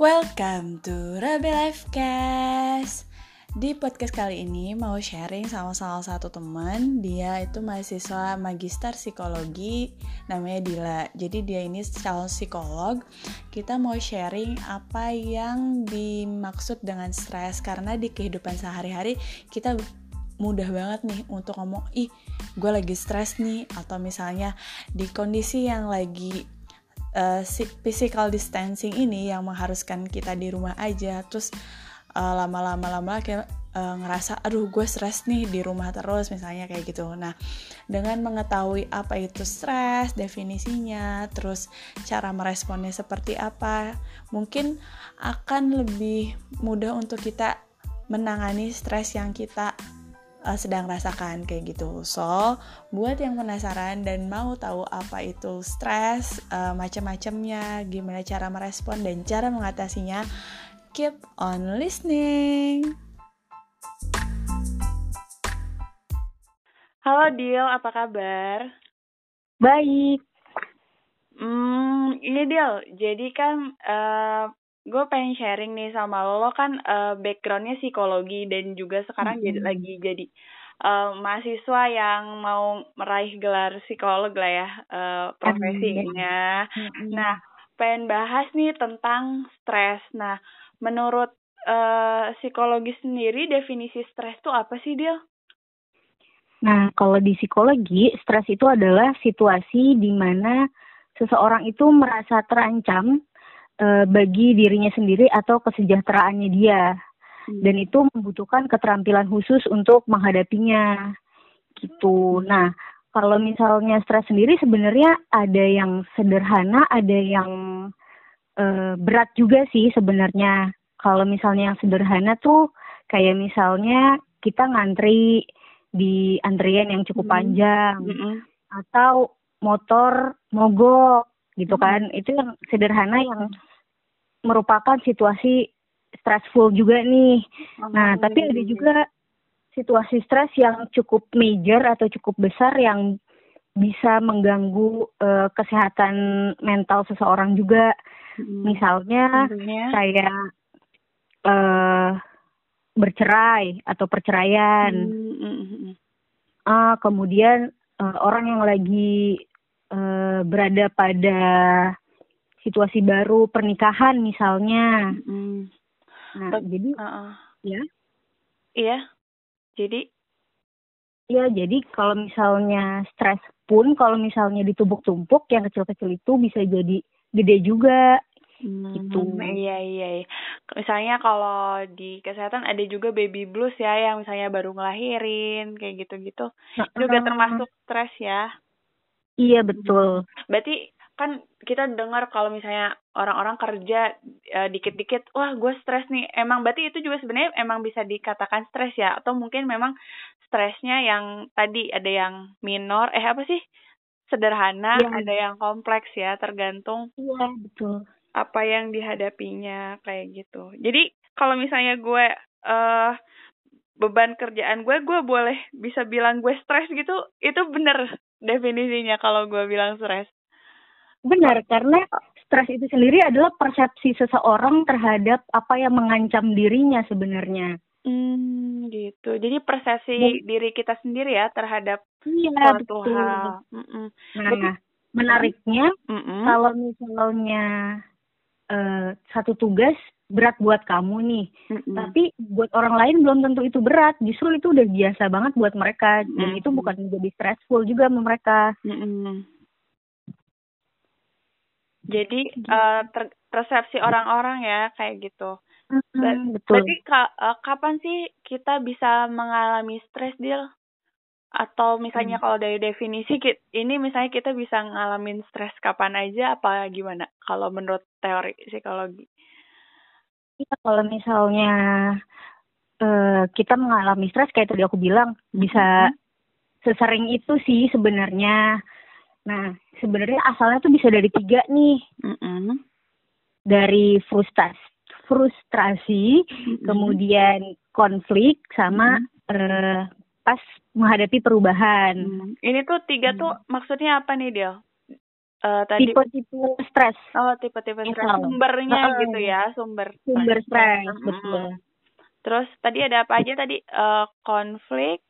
Welcome to Rabe Lifecast. Di podcast kali ini mau sharing sama salah satu teman. Dia itu mahasiswa magister psikologi, namanya Dila. Jadi dia ini calon psikolog. Kita mau sharing apa yang dimaksud dengan stres karena di kehidupan sehari-hari kita mudah banget nih untuk ngomong ih gue lagi stres nih atau misalnya di kondisi yang lagi uh, physical distancing ini yang mengharuskan kita di rumah aja. Terus uh, lama-lama lama kayak uh, ngerasa aduh gue stres nih di rumah terus misalnya kayak gitu. Nah dengan mengetahui apa itu stres definisinya terus cara meresponnya seperti apa mungkin akan lebih mudah untuk kita menangani stres yang kita uh, sedang rasakan kayak gitu. So, buat yang penasaran dan mau tahu apa itu stres, uh, macam-macamnya, gimana cara merespon dan cara mengatasinya, keep on listening. Halo Dil, apa kabar? Baik. Hmm, ini Dil, jadi kan uh, gue pengen sharing nih sama lo, lo kan uh, backgroundnya psikologi dan juga sekarang mm -hmm. jadi lagi jadi uh, mahasiswa yang mau meraih gelar psikolog lah ya uh, profesinya. Mm -hmm. Nah, pengen bahas nih tentang stres. Nah, menurut uh, psikologi sendiri definisi stres itu apa sih dia? Nah, kalau di psikologi, stres itu adalah situasi di mana seseorang itu merasa terancam uh, bagi dirinya sendiri atau kesejahteraannya dia hmm. dan itu membutuhkan keterampilan khusus untuk menghadapinya gitu. Nah, kalau misalnya stres sendiri sebenarnya ada yang sederhana, ada yang uh, berat juga sih sebenarnya. Kalau misalnya yang sederhana tuh kayak misalnya kita ngantri di antrian yang cukup hmm. panjang hmm. atau motor mogok gitu hmm. kan. Itu yang sederhana yang merupakan situasi stressful juga nih. Oh, nah, iya, tapi ada juga situasi stres yang cukup major atau cukup besar yang bisa mengganggu uh, kesehatan mental seseorang juga. Hmm. Misalnya kayak uh, bercerai atau perceraian. Hmm. Uh, kemudian uh, orang yang lagi uh, berada pada situasi baru pernikahan misalnya. Mm. Nah, But, jadi uh -uh. ya. Iya. Jadi Ya, jadi kalau misalnya stres pun kalau misalnya ditumpuk-tumpuk yang kecil-kecil itu bisa jadi gede juga. Hmm, gitu. Iya, iya, iya. Misalnya kalau di kesehatan ada juga baby blues ya yang misalnya baru ngelahirin kayak gitu-gitu. Nah, juga termasuk stres ya. Iya, betul. Berarti kan kita dengar kalau misalnya orang-orang kerja uh, dikit-dikit wah gue stres nih. Emang berarti itu juga sebenarnya emang bisa dikatakan stres ya? Atau mungkin memang stresnya yang tadi ada yang minor eh apa sih? Sederhana ya. ada yang kompleks ya tergantung iya betul. apa yang dihadapinya kayak gitu. Jadi kalau misalnya gue uh, beban kerjaan gue gue boleh bisa bilang gue stres gitu itu bener definisinya kalau gue bilang stres Benar, karena stres itu sendiri adalah persepsi seseorang terhadap apa yang mengancam dirinya sebenarnya. Hmm, gitu. Jadi persepsi ya. diri kita sendiri ya terhadap iya, suatu betul. hal. Mm -mm. Nah, Jadi, menariknya mm -mm. kalau misalnya uh, satu tugas berat buat kamu nih, mm -mm. tapi buat orang lain belum tentu itu berat. Justru itu udah biasa banget buat mereka dan mm -mm. itu bukan menjadi stressful juga sama mereka. Mm -mm jadi uh, ter persepsi orang-orang ya kayak gitu. Mm-hmm, betul. Berarti ka uh, kapan sih kita bisa mengalami stres deal? Atau misalnya hmm. kalau dari definisi ini misalnya kita bisa ngalamin stres kapan aja apa gimana? Kalau menurut teori psikologi? Ya, kalau misalnya uh, kita mengalami stres kayak tadi aku bilang bisa sesering itu sih sebenarnya Nah, sebenarnya asalnya tuh bisa dari tiga nih. Mm -hmm. Dari frustasi, frustrasi, mm -hmm. kemudian konflik, sama mm -hmm. uh, pas menghadapi perubahan. Mm. Ini tuh tiga mm. tuh maksudnya apa nih, Del? uh, tadi tipe-tipe stres. Oh, tipe-tipe stres. Sumbernya uh, gitu ya, sumber sumber stres, betul. Terus tadi ada apa aja tadi? Uh, konflik.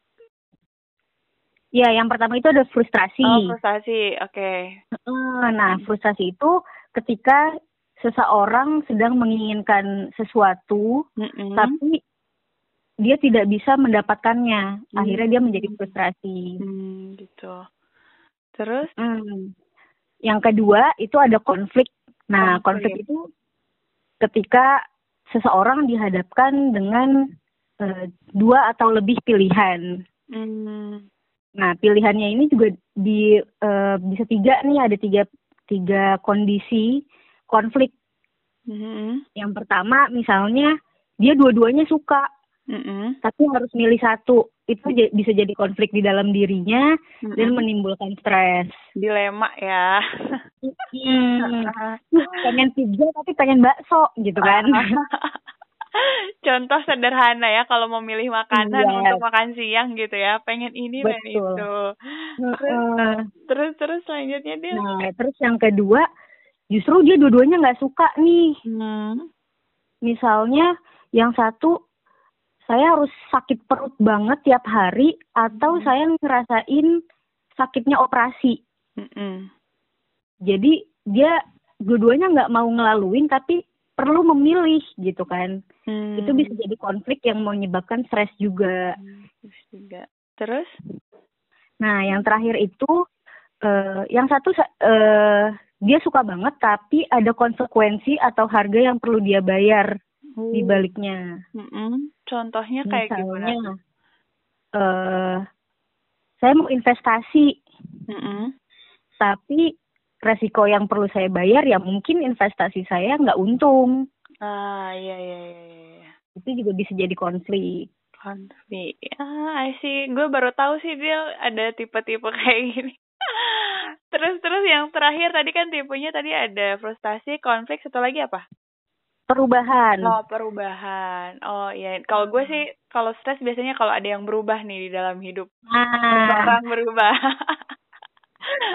Ya, yang pertama itu ada frustrasi. Oh, frustrasi. Oke. Okay. nah, frustrasi itu ketika seseorang sedang menginginkan sesuatu, mm -hmm. tapi dia tidak bisa mendapatkannya. Hmm. Akhirnya dia menjadi frustrasi. Hmm, gitu. Terus? Hmm. Yang kedua itu ada konflik. Nah, konflik, konflik itu ketika seseorang dihadapkan dengan uh, dua atau lebih pilihan. Hmm. Nah, pilihannya ini juga di uh, bisa tiga nih ada tiga tiga kondisi konflik. Hmm. Yang pertama misalnya dia dua-duanya suka, mm-hmm. tapi harus milih satu itu j- bisa jadi konflik di dalam dirinya mm-hmm. dan menimbulkan stres. Dilema ya. hmm. pengen pizza tapi pengen bakso gitu kan. Contoh sederhana ya kalau mau milih makanan yes. Iya. untuk makan siang gitu ya, pengen ini Betul. dan itu. Terus, uh, terus terus selanjutnya dia. Nah, terus yang kedua justru dia dua-duanya nggak suka nih. Hmm. Misalnya yang satu saya harus sakit perut banget tiap hari atau hmm. saya ngerasain sakitnya operasi. Hmm. Jadi dia dua-duanya nggak mau ngelaluin tapi perlu memilih gitu kan. Hmm. Itu bisa jadi konflik yang menyebabkan stres juga. Hmm, juga. Terus? Nah, yang terakhir itu uh, yang satu uh, dia suka banget tapi ada konsekuensi atau harga yang perlu dia bayar oh. di baliknya. Mm-mm. Contohnya kayak Misalnya, gimana? Uh, saya mau investasi, Mm-mm. tapi resiko yang perlu saya bayar ya mungkin investasi saya nggak untung. Ah iya iya iya. iya. Itu juga bisa jadi konflik. Konflik. Ah, I see. Gue baru tahu sih dia ada tipe-tipe kayak gini. terus terus yang terakhir tadi kan tipenya tadi ada frustasi, konflik, satu lagi apa? perubahan. Oh, perubahan. Oh, iya. Kalau gue sih kalau stres biasanya kalau ada yang berubah nih di dalam hidup. Nah. Orang berubah.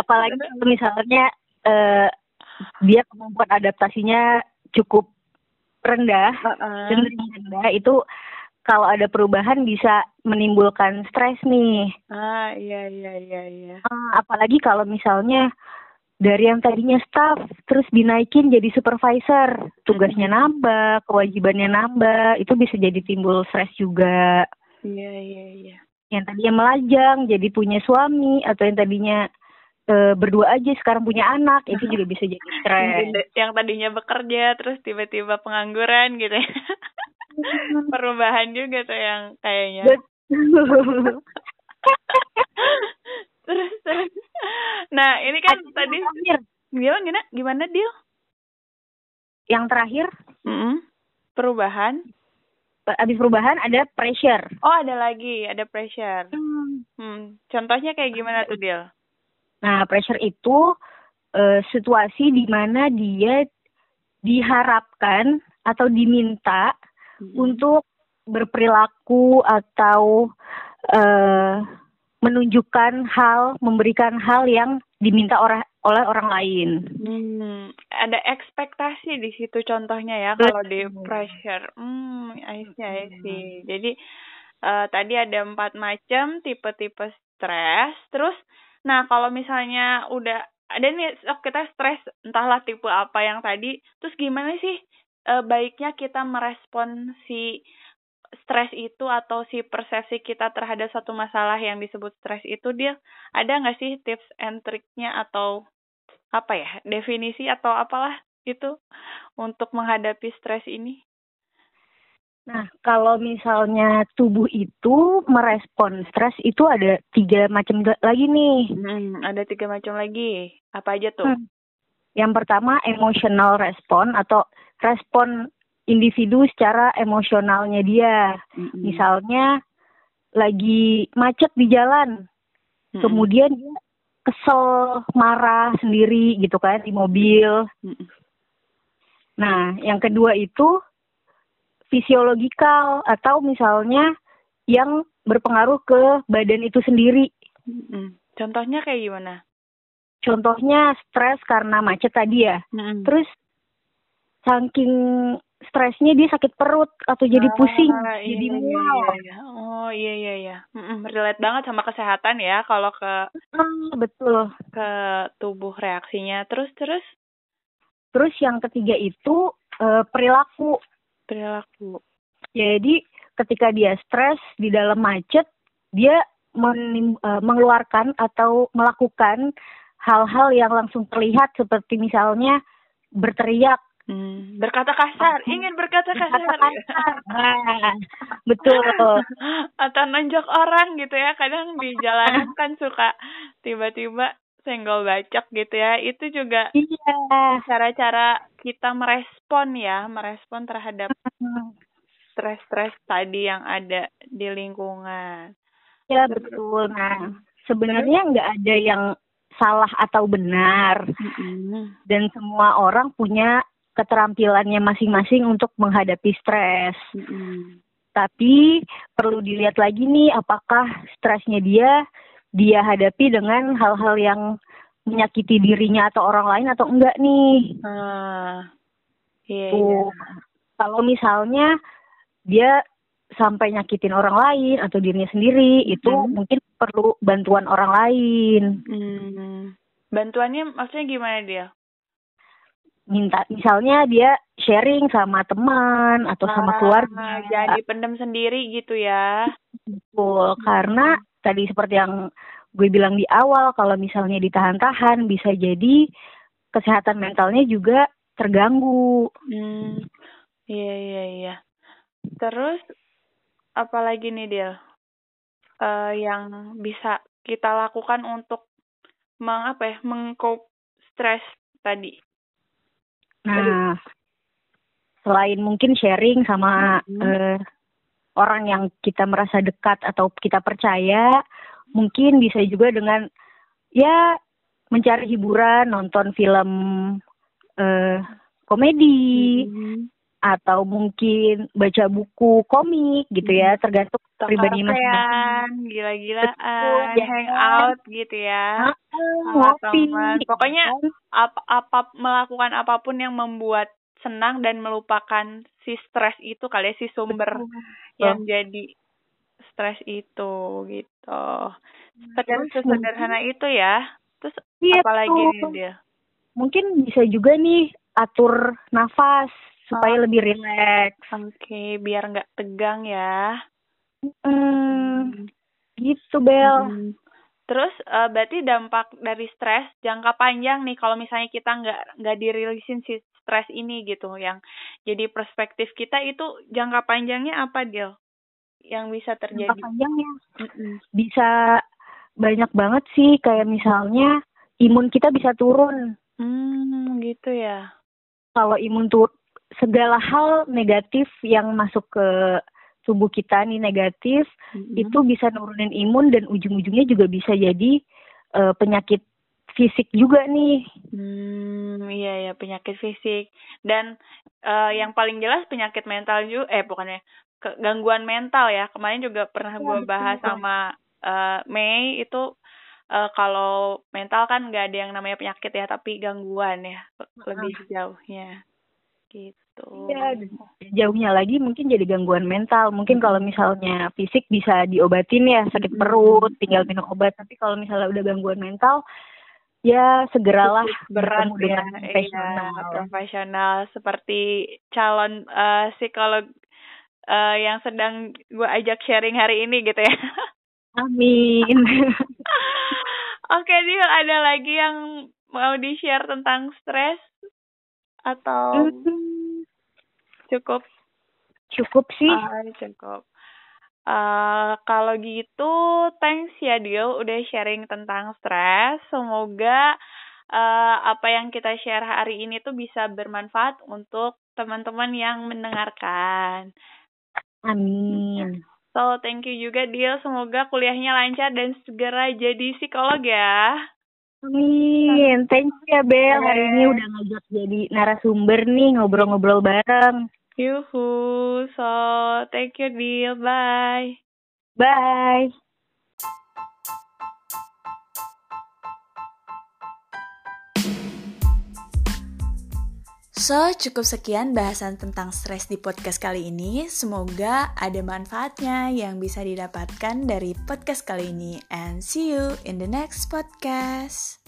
Apalagi kalau misalnya uh, dia kemampuan adaptasinya cukup rendah, uh-uh. rendah itu kalau ada perubahan bisa menimbulkan stres nih. Ah, iya iya iya iya. Uh, apalagi kalau misalnya dari yang tadinya staff terus dinaikin jadi supervisor tugasnya nambah kewajibannya nambah itu bisa jadi timbul stres juga iya iya iya yang tadinya melajang jadi punya suami atau yang tadinya e, berdua aja sekarang punya anak itu juga bisa jadi stres. yang tadinya bekerja terus tiba-tiba pengangguran gitu ya. Perubahan juga tuh yang kayaknya. Terus terus. Nah ini kan Ada tadi gimana gimana? Gimana deal yang terakhir? Mm -hmm. perubahan? Abis perubahan ada pressure. Oh ada lagi ada pressure. Hmm. Hmm. contohnya kayak gimana tuh deal nah pressure itu uh, situasi di mana dia diharapkan atau diminta hmm. untuk berperilaku atau uh, menunjukkan hal, memberikan hal yang diminta orang oleh orang lain. Hmm, ada ekspektasi di situ contohnya ya kalau di pressure. Hmm, I see, I see. Jadi uh, tadi ada empat macam tipe-tipe stres. Terus, nah kalau misalnya udah ada nih oh, kita stres entahlah tipe apa yang tadi. Terus gimana sih uh, baiknya kita merespon si stres itu atau si persepsi kita terhadap satu masalah yang disebut stres itu dia ada nggak sih tips and triknya atau apa ya definisi atau apalah itu untuk menghadapi stres ini? Nah, kalau misalnya tubuh itu merespon stres itu ada tiga macam lagi nih. Hmm, ada tiga macam lagi. Apa aja tuh? Hmm. Yang pertama emotional respon atau respon individu secara emosionalnya dia. Mm-hmm. Misalnya lagi macet di jalan, mm-hmm. kemudian dia kesel, marah sendiri gitu kan di mobil. Mm-hmm. Nah, yang kedua itu fisiologikal atau misalnya yang berpengaruh ke badan itu sendiri. Mm-hmm. Contohnya kayak gimana? contohnya stres karena macet tadi ya. Mm-mm. Terus saking stresnya dia sakit perut atau jadi pusing, Ah, iya, jadi iya, mual. iya, iya. Oh iya iya iya. Mm-mm, relate banget sama kesehatan ya kalau ke Ah, betul. ke tubuh reaksinya. Terus terus Terus yang ketiga itu eh, perilaku. Perilaku. Jadi ketika dia stres di dalam macet, dia menim- eh, mengeluarkan atau melakukan hal-hal yang langsung terlihat seperti misalnya berteriak, Hmm, berkata kasar, ingin berkata kasar. berkata kasar. Nah, betul. Atau nonjok orang gitu ya. Kadang di jalanan kan suka tiba-tiba senggol bacok gitu ya. Itu juga Iya. cara-cara kita merespon ya, merespon terhadap stres-stres tadi yang ada di lingkungan. Ya betul. Nah, sebenarnya nggak ada yang salah atau benar dan semua orang punya keterampilannya masing-masing untuk menghadapi stres. Tapi perlu dilihat lagi nih apakah stresnya dia dia hadapi dengan hal-hal yang menyakiti dirinya atau orang lain atau enggak nih. Ah, iya. Tuh. Kalau misalnya dia sampai nyakitin orang lain atau dirinya sendiri, itu Hmm. mungkin perlu bantuan orang lain. Hmm. Bantuannya maksudnya gimana dia? Minta misalnya dia sharing sama teman atau sama Ah, keluarga. Jangan dipendam sendiri gitu ya. Betul, karena tadi seperti yang gue bilang di awal, kalau misalnya ditahan-tahan bisa jadi kesehatan mentalnya juga terganggu. Hmm. Iya, iya, iya. Terus apalagi nih Del? Eh, yang bisa kita lakukan untuk meng apa ya, mengcope stres tadi. Nah, selain mungkin sharing sama Hmm. eh, orang yang kita merasa dekat atau kita percaya, mungkin bisa juga dengan ya mencari hiburan, nonton film eh, komedi Hmm. atau mungkin baca buku komik gitu ya, tergantung Atau pribadi masing-masing. gila-gilaan, ya kan? hangout gitu ya. Ah, sama ngopi. Pokoknya apa apa melakukan apa pun yang membuat senang dan melupakan si stres itu kali ya si sumber yang jadi stres itu gitu. Seder- Terus Sesederhana itu ya. Terus Iya, apalagi betul. nih dia? mungkin bisa juga nih atur nafas supaya Oh. lebih rileks. Oke, biar nggak tegang ya. Hmm, gitu Bel. Hmm. Terus eh, berarti dampak dari stres jangka panjang nih kalau misalnya kita nggak nggak dirilisin si stres ini gitu yang jadi perspektif kita itu jangka panjangnya apa Dil? Yang bisa Jangka terjadi? panjangnya Mm-mm. bisa banyak banget sih kayak misalnya imun kita bisa turun. Hmm, gitu ya. Kalau imun tur segala hal negatif yang masuk ke tubuh kita nih negatif Mm-mm. itu bisa nurunin imun dan ujung-ujungnya juga bisa jadi eh, penyakit fisik juga nih. Hmm, iya ya penyakit fisik dan eh, yang paling jelas penyakit mental juga eh bukannya ke- gangguan mental ya kemarin juga pernah Iya, gue betul. bahas sama eh, Mei itu eh, kalau mental kan nggak ada yang namanya penyakit ya tapi gangguan ya lebih jauhnya gitu. Iya, jauhnya lagi mungkin jadi gangguan mental. Mungkin kalau misalnya fisik bisa diobatin ya, sakit Mm-mm. perut, tinggal minum obat. Tapi kalau misalnya udah gangguan mental, ya segeralah berat ya, dengan iya, profesional. seperti calon eh, psikolog eh, yang sedang gue ajak sharing hari ini gitu ya. Amin. Oke, Dil, ada lagi yang mau di-share tentang stres atau cukup? Cukup sih. Ah, cukup. Eh, kalau gitu, thanks ya Dil udah sharing tentang stres. Semoga eh, apa yang kita share hari ini tuh bisa bermanfaat untuk teman-teman yang mendengarkan. Amin. So, thank you juga Dil. Semoga kuliahnya lancar dan segera jadi psikolog ya. Amin. Thank you ya Bel. Hari ini udah ngajak jadi narasumber nih ngobrol-ngobrol bareng. Yuhu. So, thank you, Deal. Bye. Bye. So, cukup sekian bahasan tentang stres di podcast kali ini. Semoga ada manfaatnya yang bisa didapatkan dari podcast kali ini. And see you in the next podcast.